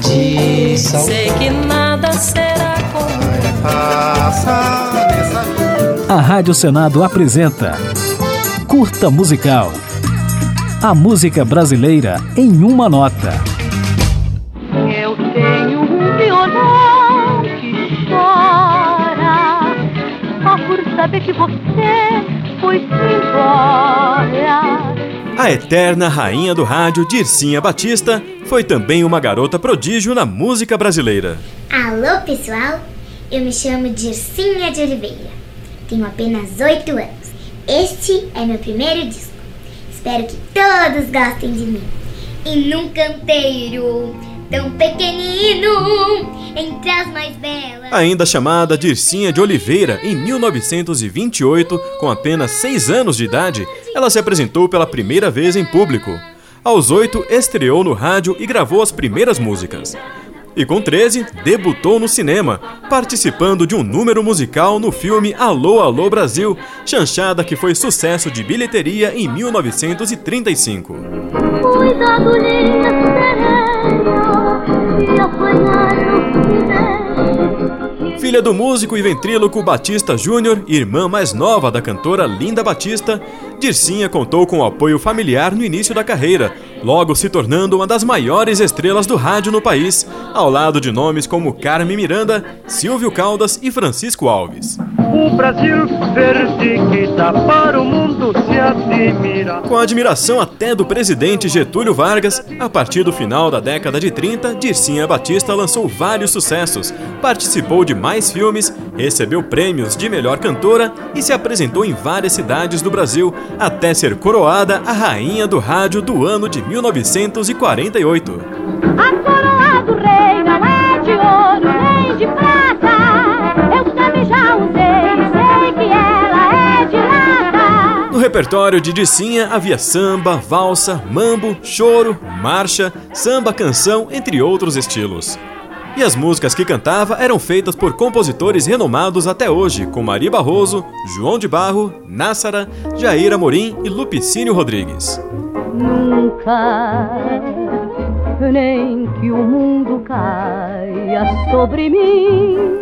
tradição. Sei que nada será como A Rádio Senado apresenta Curta Musical. A música brasileira em uma nota. Eu tenho um violão que chora Só por saber que você foi-se embora A eterna rainha do rádio, Dircinha Batista, foi também uma garota prodígio na música brasileira. Alô pessoal, eu me chamo Dircinha de Oliveira. Tenho apenas 8 anos. Este é meu primeiro disco. Espero que todos gostem de mim. E num canteiro tão pequenino, entre as mais belas. Ainda chamada Dircinha de Oliveira, em 1928, com apenas 6 anos de idade, ela se apresentou pela primeira vez em público. Aos 8, estreou no rádio e gravou as primeiras músicas. E com 13, debutou no cinema, participando de um número musical no filme Alô Alô Brasil, chanchada que foi sucesso de bilheteria em 1935. Cuidado, linda sereia Filha do músico e ventríloco Batista Júnior irmã mais nova da cantora Linda Batista, Dircinha contou com o apoio familiar no início da carreira, logo se tornando uma das maiores estrelas do rádio no país, ao lado de nomes como Carmen Miranda, Silvio Caldas e Francisco Alves. O Brasil verde que dá para o mundo se admirar. Com a admiração até do presidente Getúlio Vargas, a partir do final da década de 30, Dircinha Batista lançou vários sucessos, participou de mais filmes, recebeu prêmios de melhor cantora e se apresentou em várias cidades do Brasil, até ser coroada a rainha do rádio do ano de 1948. A repertório de Dicinha havia samba, valsa, mambo, choro, marcha, samba canção, entre outros estilos. E as músicas que cantava eram feitas por compositores renomados até hoje, como Ari Barroso, João de Barro, Nássara, Jair Amorim e Lupicínio Rodrigues. Nunca, nem que o mundo caia sobre mim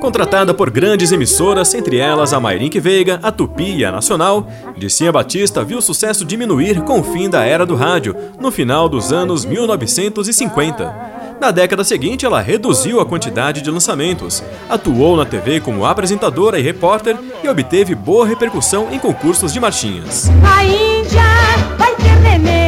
Contratada por grandes emissoras, entre elas a Mairink Veiga, a Tupi e a Nacional, Dicinha Batista viu o sucesso diminuir com o fim da era do rádio, no final dos anos 1950. Na década seguinte, ela reduziu a quantidade de lançamentos, atuou na TV como apresentadora e repórter e obteve boa repercussão em concursos de marchinhas. A Índia vai ter neném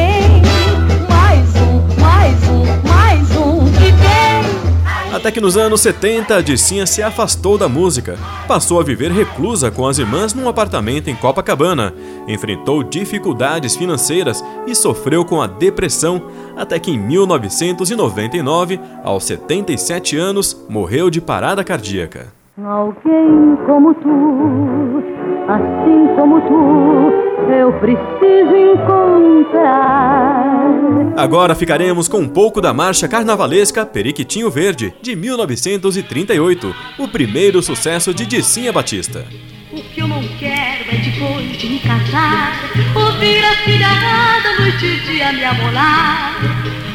Até que nos anos 70, a Dicinha se afastou da música, passou a viver reclusa com as irmãs num apartamento em Copacabana, enfrentou dificuldades financeiras e sofreu com a depressão, até que em 1999, aos 77 anos, morreu de parada cardíaca. Alguém como tu, assim como tu, eu preciso encontrar. Agora ficaremos com um pouco da marcha carnavalesca Periquitinho Verde, de 1938, o primeiro sucesso de Dicinha Batista. O que eu não quero é depois de me casar, ouvir a filharada noite e dia me amolar.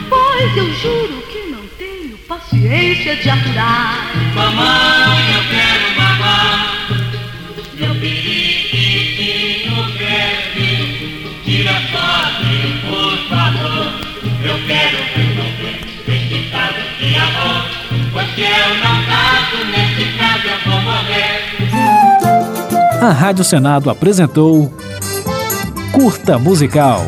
Pois eu juro que não tenho paciência de aturar. Mamãe, eu quero mamar. Eu quero resolver este caso de amor. Pois se eu não caso, nesse caso eu vou morrer. A Rádio Senado apresentou Curta Musical.